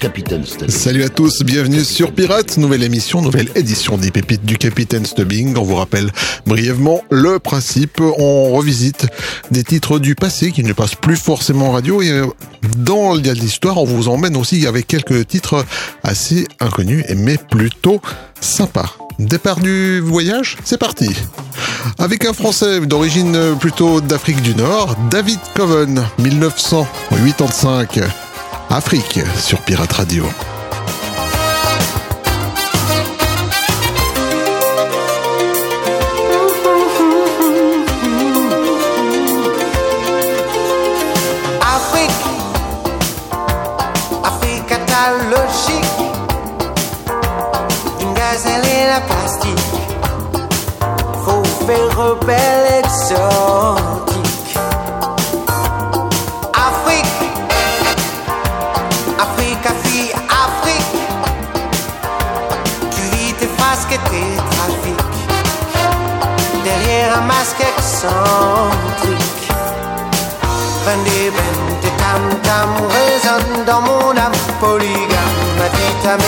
Capitaine Stubbing. Salut à tous, bienvenue sur Pirate, nouvelle émission, nouvelle édition des pépites du Capitaine Stubbing. On vous rappelle brièvement le principe, on revisite des titres du passé qui ne passent plus forcément en radio et euh, dans l'histoire, on vous emmène aussi avec quelques titres assez inconnus mais plutôt sympas. Départ du voyage, c'est parti. Avec un Français d'origine plutôt d'Afrique du Nord, David Coven, 1985. Afrique sur Pirate Radio. Afrique, Afrique catalogique, une gazelle et la plastique, faut faire rebelle exotique. Dans mon âme polygame, ma vitam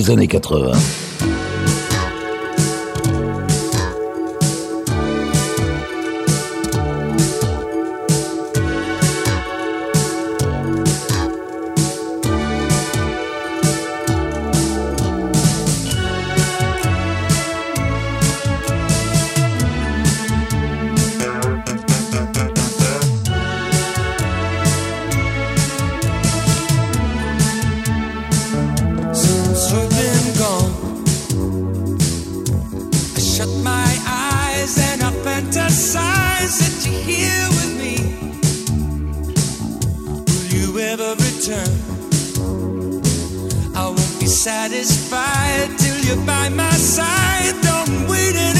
des années 80. Return? I won't be satisfied till you're by my side. Don't wait any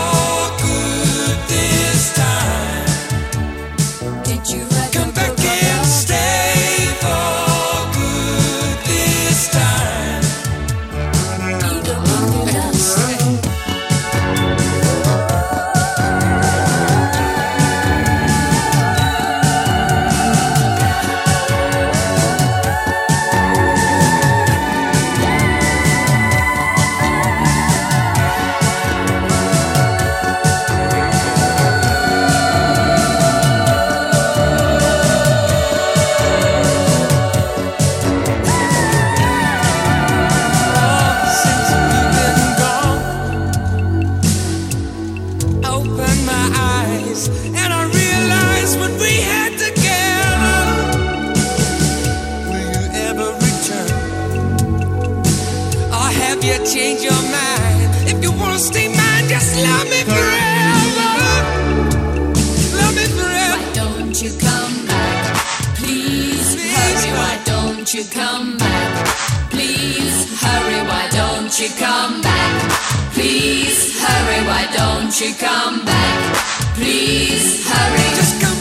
and I realize what we had together. Will you ever return? Or have you changed your mind? If you wanna stay mine, just love me forever. Love me forever. Why don't you come back? Please hurry. Why don't you come back? Please hurry. Why don't you come back? Please hurry. Why don't you come back? Please hurry. Just come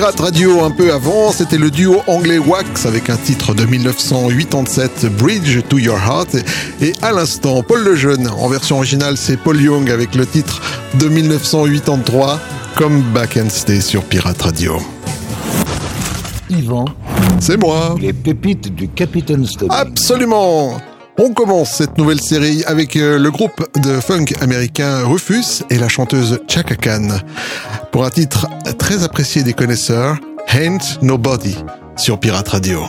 Pirate Radio un peu avant, c'était le duo anglais Wax avec un titre de 1987, Bridge to Your Heart. Et, à l'instant, Paul Lejeune, en version originale, c'est Paul Young avec le titre de 1983, Come Back and Stay sur Pirate Radio. Yvan, C'est moi les pépites du Capitaine Stubbing. Absolument On commence cette nouvelle série avec euh, le groupe de funk américain Rufus et la chanteuse Chaka Khan pour un titre très apprécié des connaisseurs, Ain't Nobody sur Pirate Radio.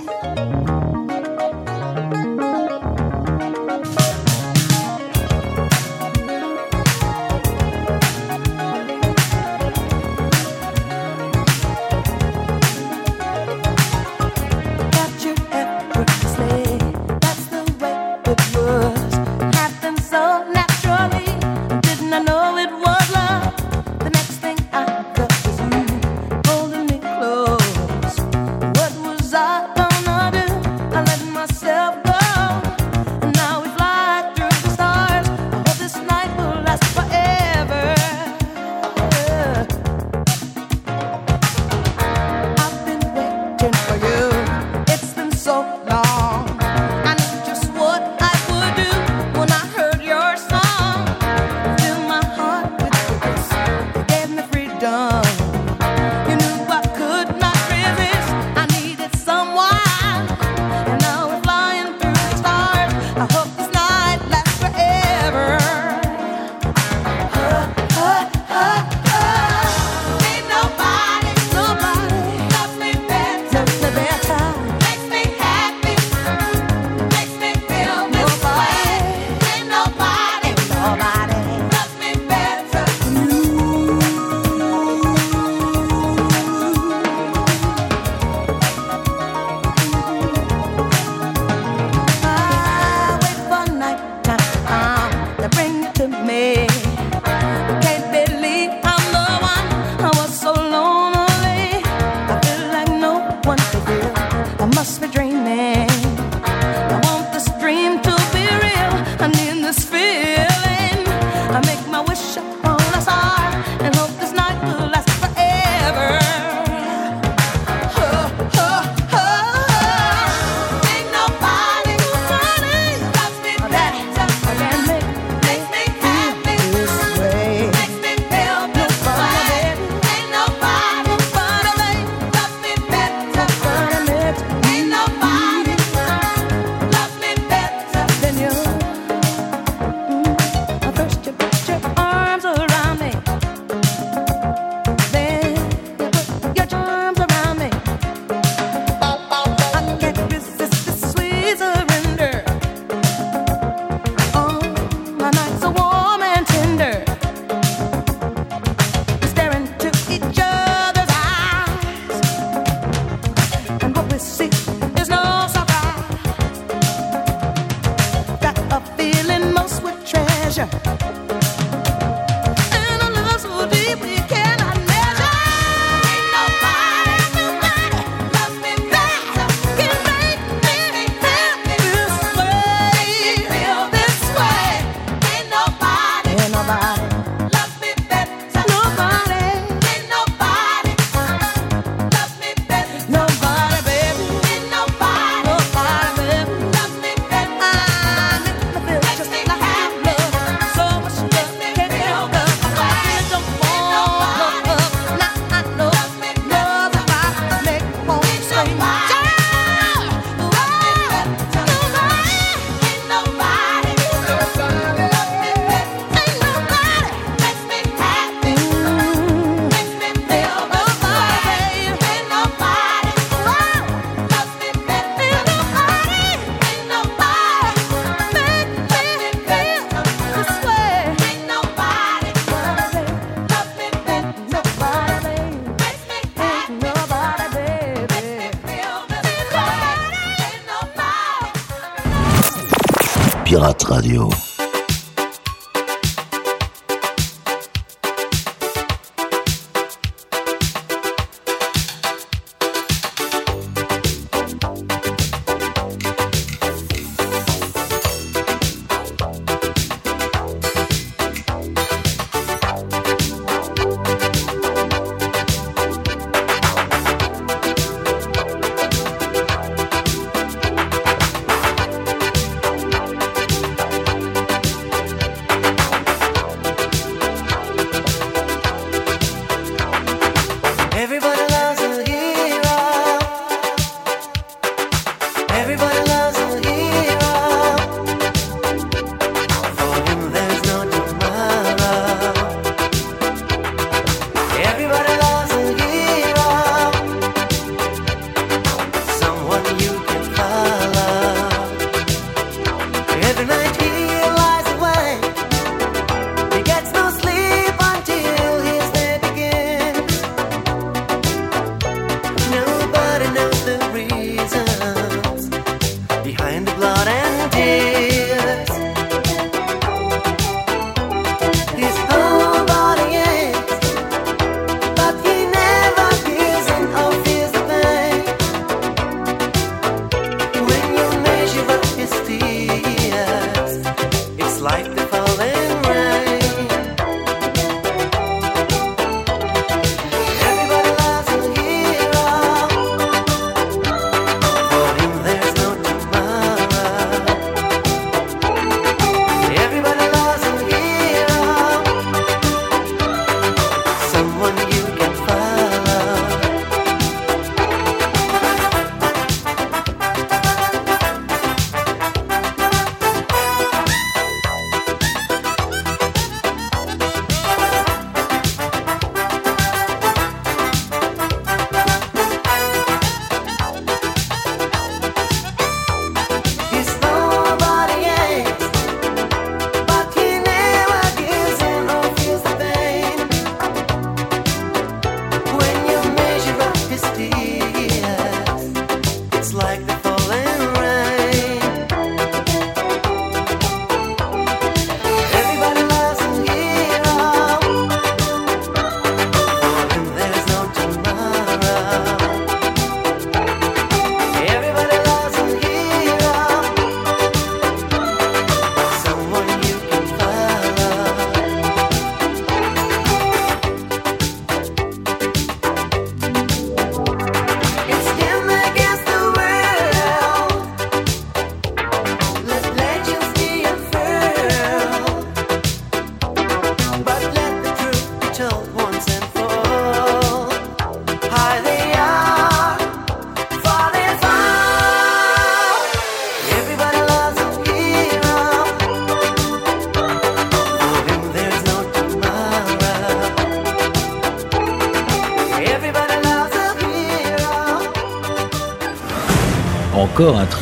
Pirate Radio.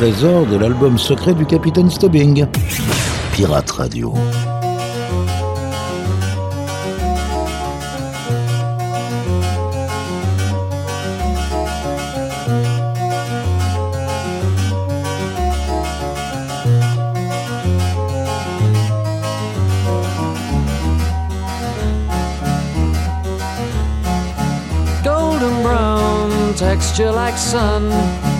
trésor de l'album secret du capitaine Stubbing. Pirate Radio. Golden brown texture like sun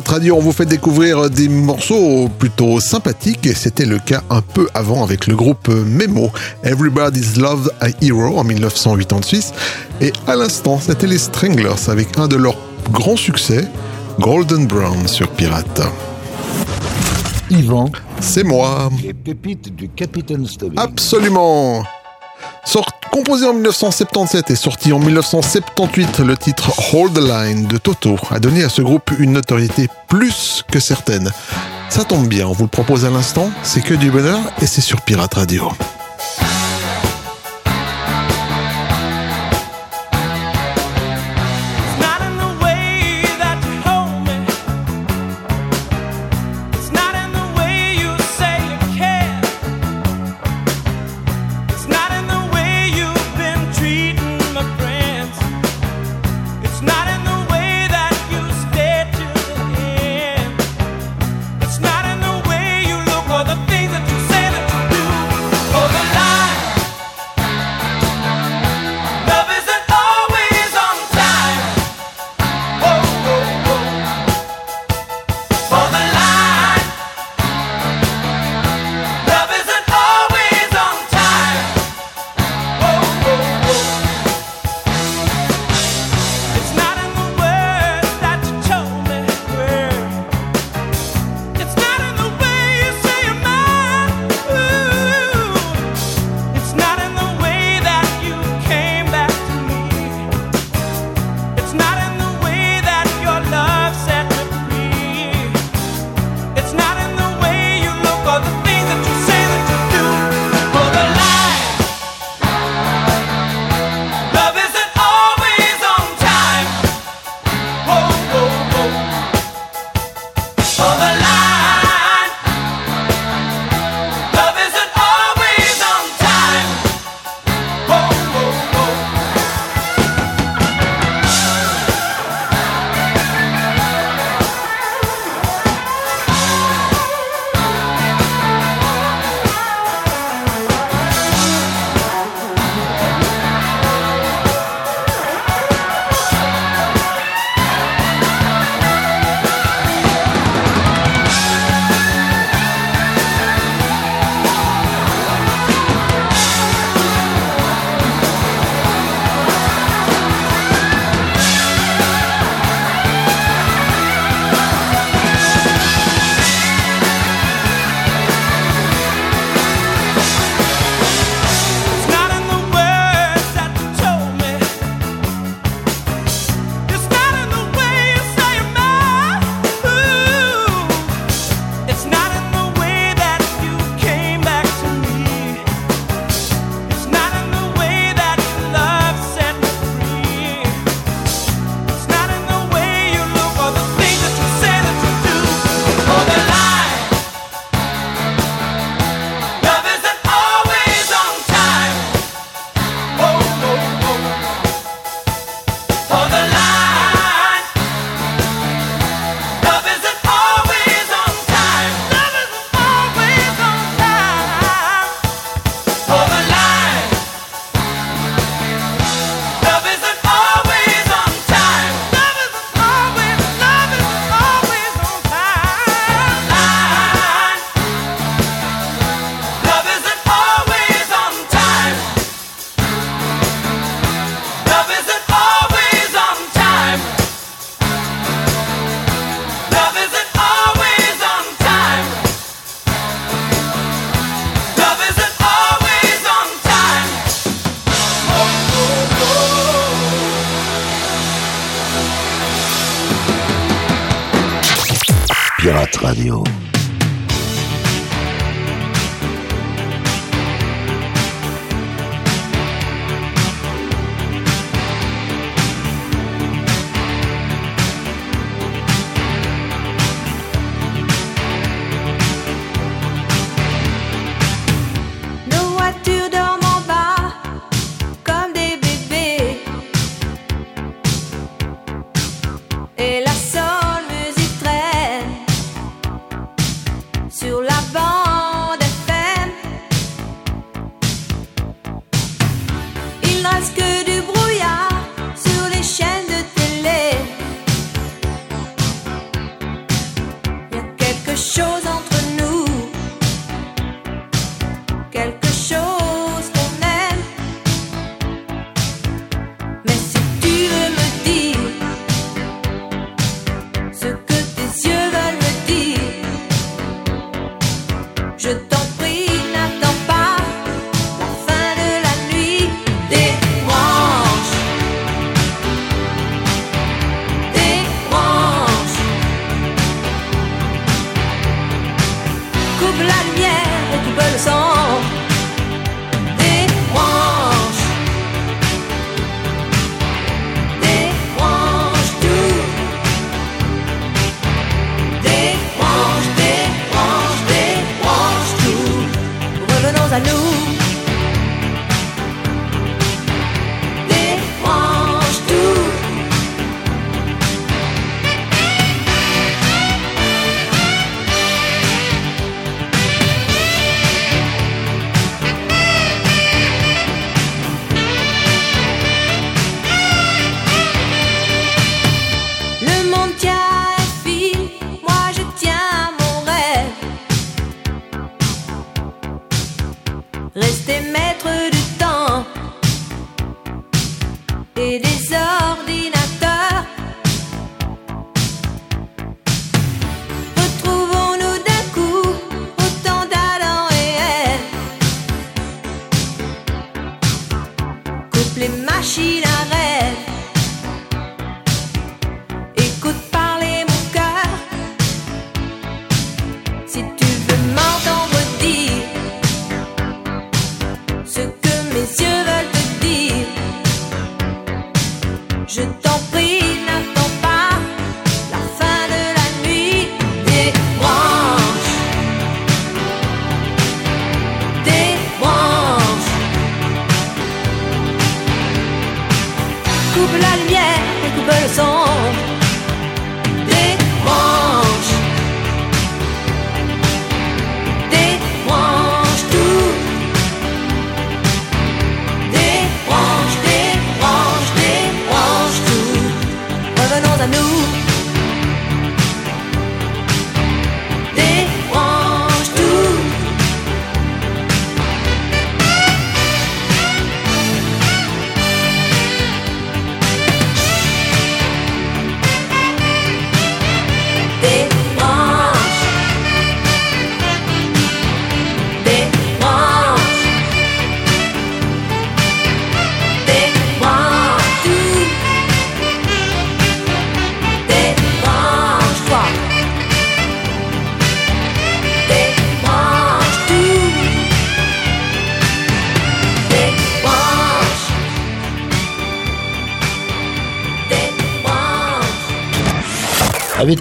Pirate on vous fait découvrir des morceaux plutôt sympathiques et c'était le cas un peu avant avec le groupe Memo, Everybody's Love a Hero en 1986 et à l'instant c'était les Stranglers avec un de leurs grands succès, Golden Brown sur Pirate. Yvan, c'est moi. Les pépites du Capitaine Absolument. Sorti Composé en 1977 et sorti en 1978, le titre Hold the Line de Toto a donné à ce groupe une notoriété plus que certaine. Ça tombe bien, on vous le propose à l'instant, c'est que du bonheur et c'est sur Pirate Radio.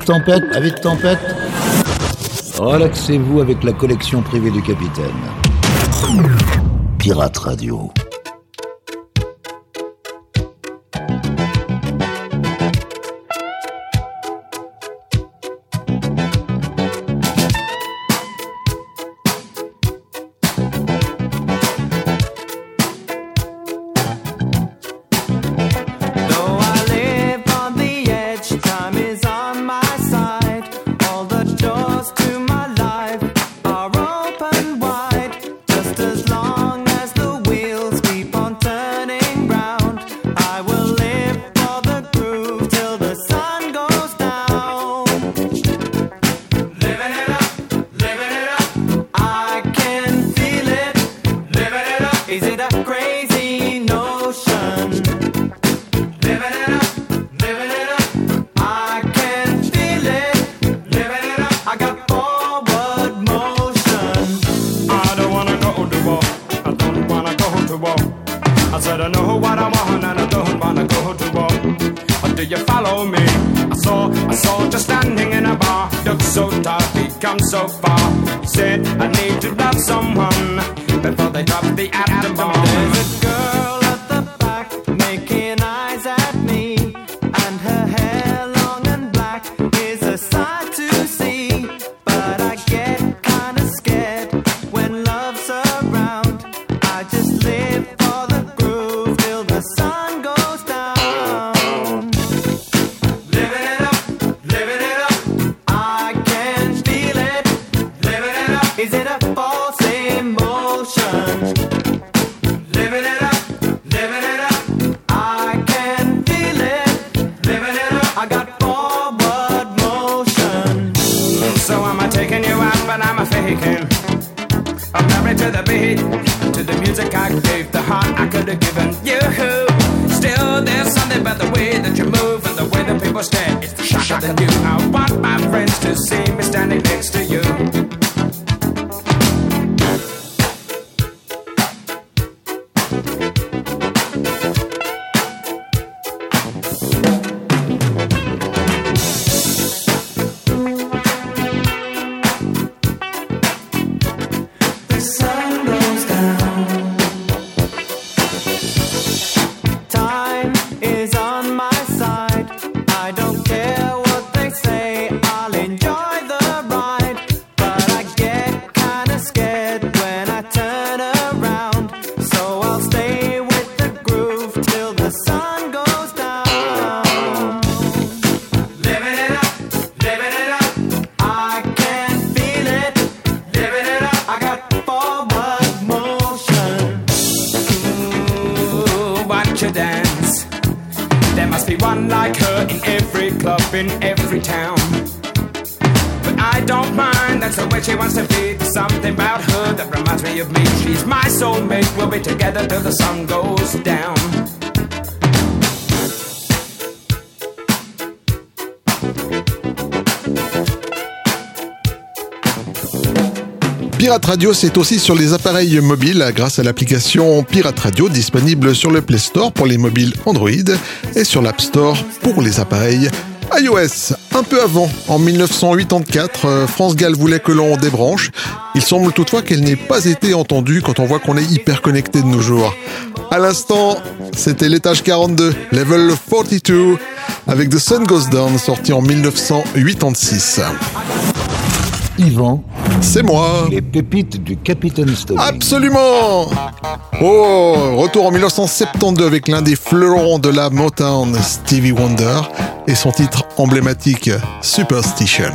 tempête, avis de tempête. Relaxez-vous avec la collection privée du capitaine. Pirate Radio. Radio, c'est aussi sur les appareils mobiles grâce à l'application Pirate Radio disponible sur le Play Store pour les mobiles Android et sur l'App Store pour les appareils iOS. Un peu avant, en 1984, euh, France Gall voulait que l'on débranche. Il semble toutefois qu'elle n'ait pas été entendue quand on voit qu'on est hyper connecté de nos jours. À l'instant, c'était l'étage 42, level 42, avec The Sun Goes Down, sorti en 1986. Yvan, C'est moi les pépites du Capitaine Stubbing. Absolument Oh, retour en 1972 avec l'un des fleurons de la Motown, Stevie Wonder, et son titre emblématique, Superstition.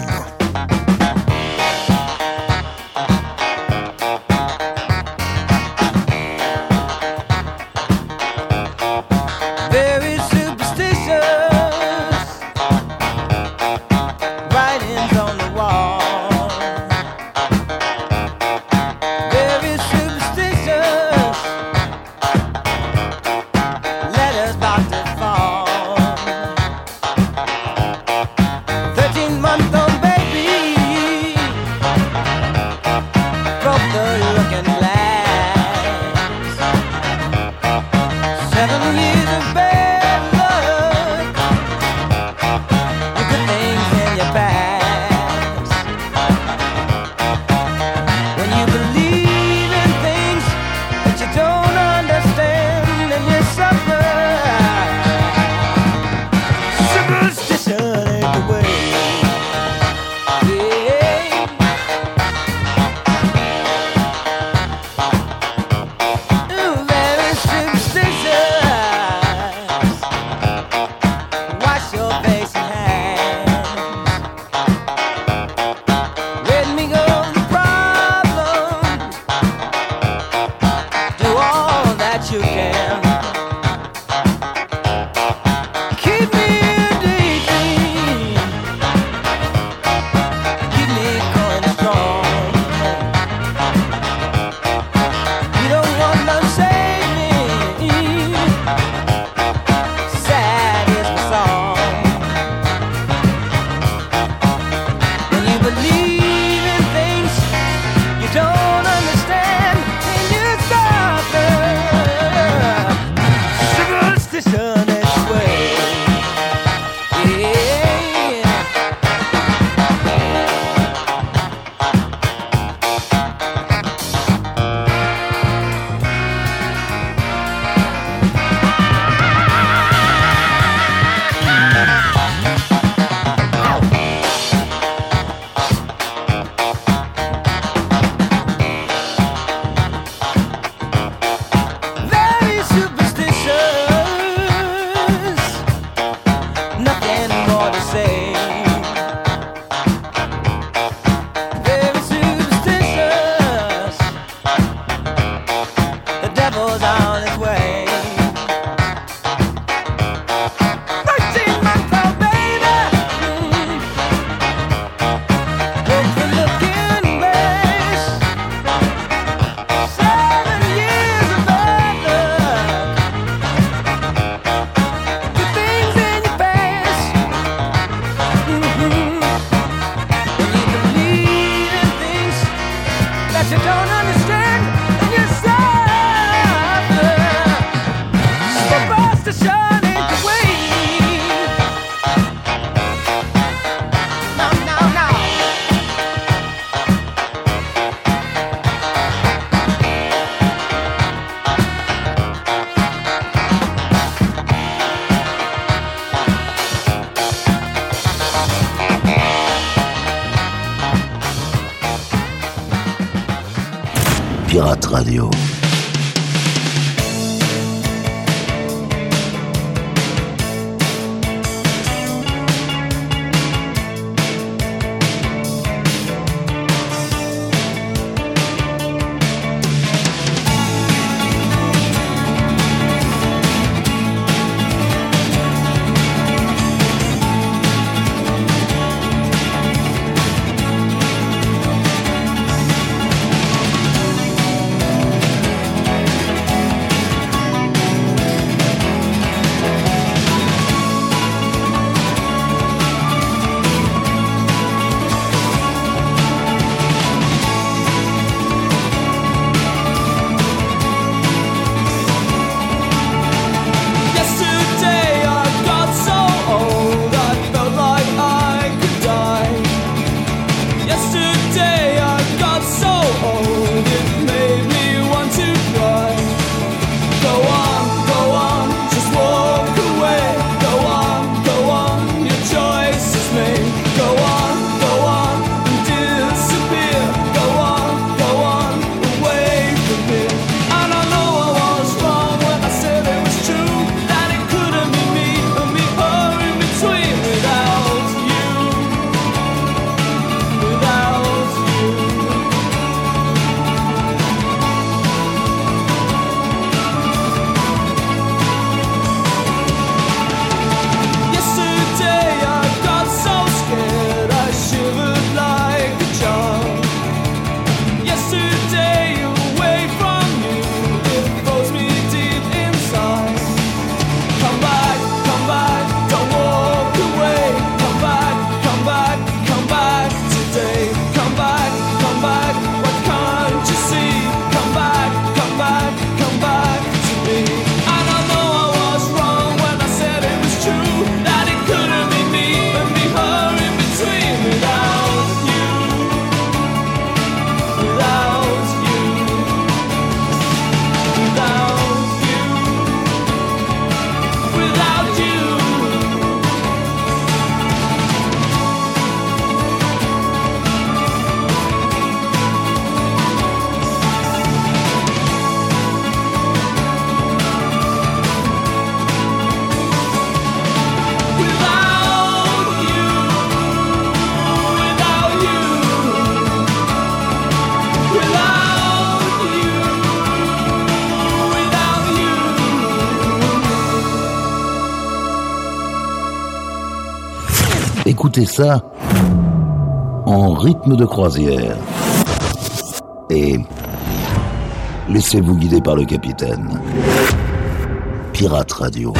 Ça en rythme de croisière. Et laissez-vous guider par le capitaine. Pirate Radio.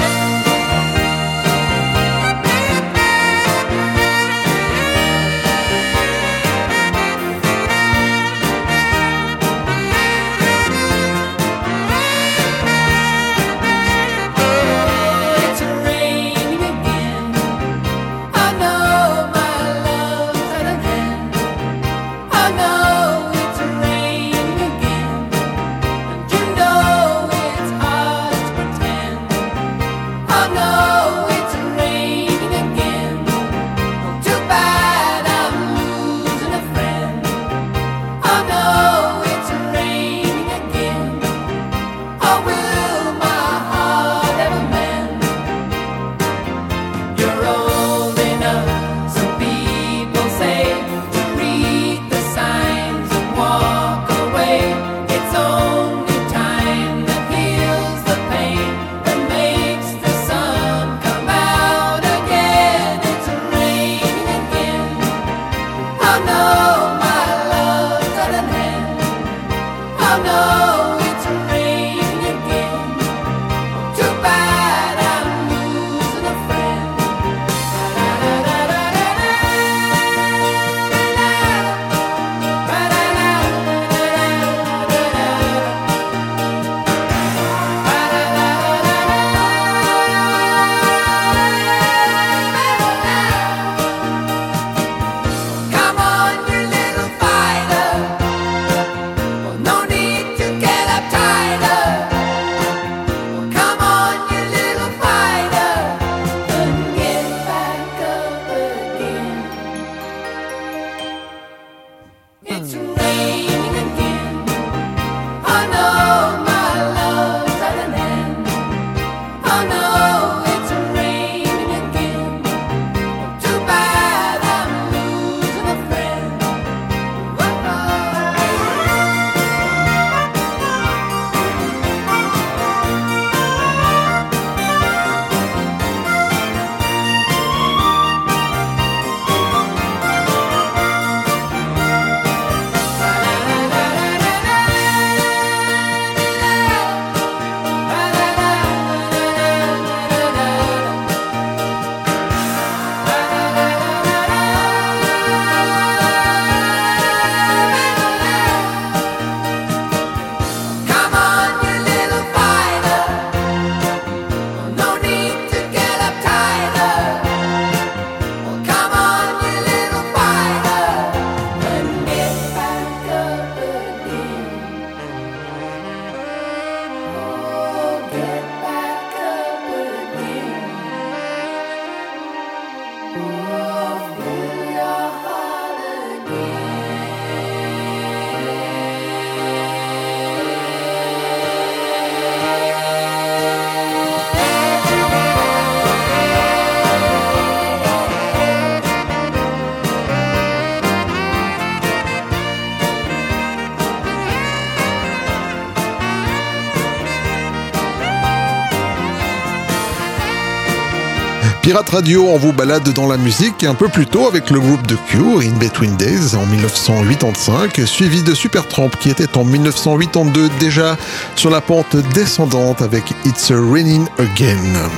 Pirate Radio, on vous balade dans la musique un peu plus tôt avec le groupe de Cure, In Between Days, en 1985, suivi de Supertramp qui était en 1982 déjà sur la pente descendante avec It's Raining Again.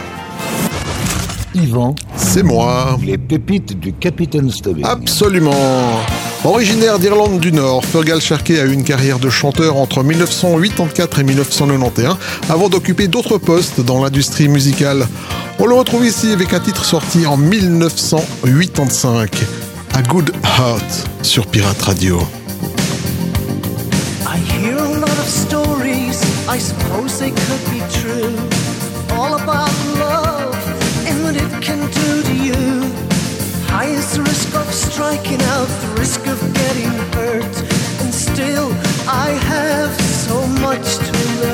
Yvan, C'est moi. les pépites du Capitaine Stubbing. Absolument. Originaire d'Irlande du Nord, Fergal Sharkey a eu une carrière de chanteur entre 1984 et 1991 avant d'occuper d'autres postes dans l'industrie musicale. On le retrouve ici avec un titre sorti en 1985, A Good Heart sur Pirate Radio. I hear a lot of stories, I suppose they could be true. All about love and what it can do to you. High is the risk of striking out, the risk of getting hurt. And still, I have so much to learn.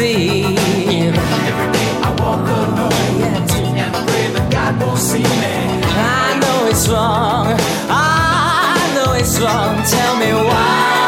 see. Every day I walk and I pray that God will see me. I know it's wrong. I know it's wrong. Tell me why.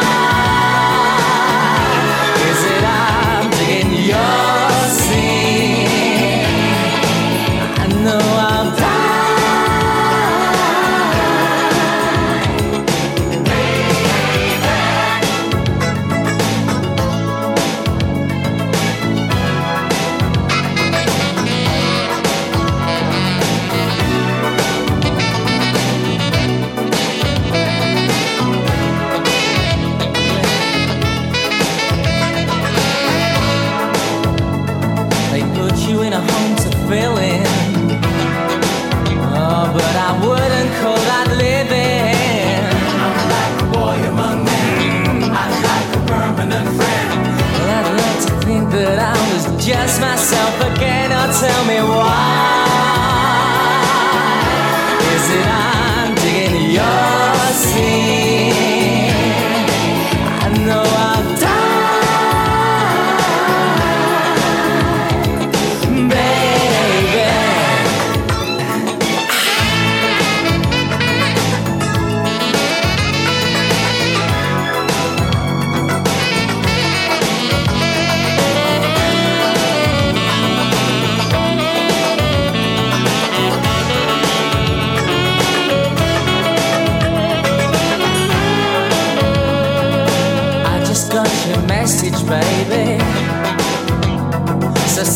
myself again. or tell me why. Is it I?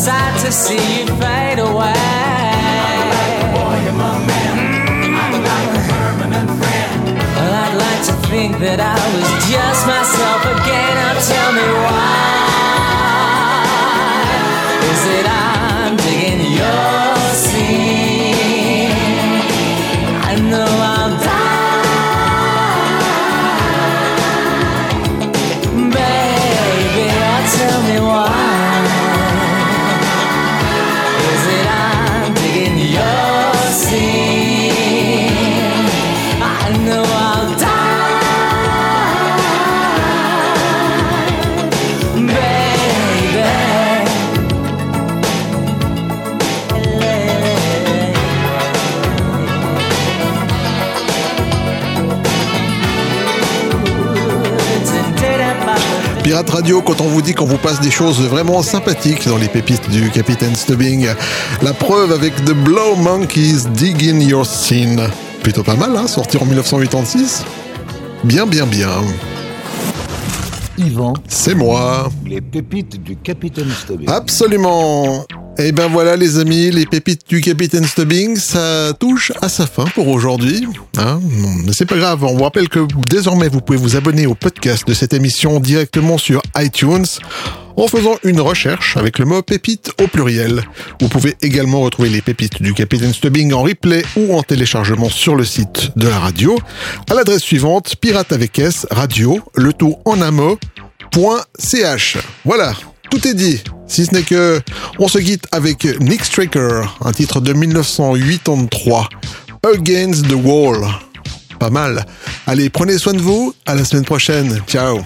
Sad to see you fade away. I'm like the boy and my man. I'm like a permanent friend. Well, I'd like to think that I was just myself again. Now tell me why. Pirate Radio, quand on vous dit qu'on vous passe des choses vraiment sympathiques dans les pépites du Capitaine Stubbing. La preuve avec The Blow Monkeys Dig in Your Scene. Plutôt pas mal, hein, sorti en 1986. Bien, bien, bien. Yvan, C'est moi. les pépites du Capitaine Stubbing. Absolument. Et ben voilà les amis, les pépites du Capitaine Stubbing, ça touche à sa fin pour aujourd'hui. Hein Mais c'est pas grave, on vous rappelle que désormais vous pouvez vous abonner au podcast de cette émission directement sur iTunes en faisant une recherche avec le mot pépite au pluriel. Vous pouvez également retrouver les pépites du Capitaine Stubbing en replay ou en téléchargement sur le site de la radio à l'adresse suivante pirate avec S radio le tout en .ch. Voilà, tout est dit. Si ce n'est que on se quitte avec Nick Straker, un titre de 1983, Against the Wall. Pas mal. Allez, prenez soin de vous. À la semaine prochaine. Ciao.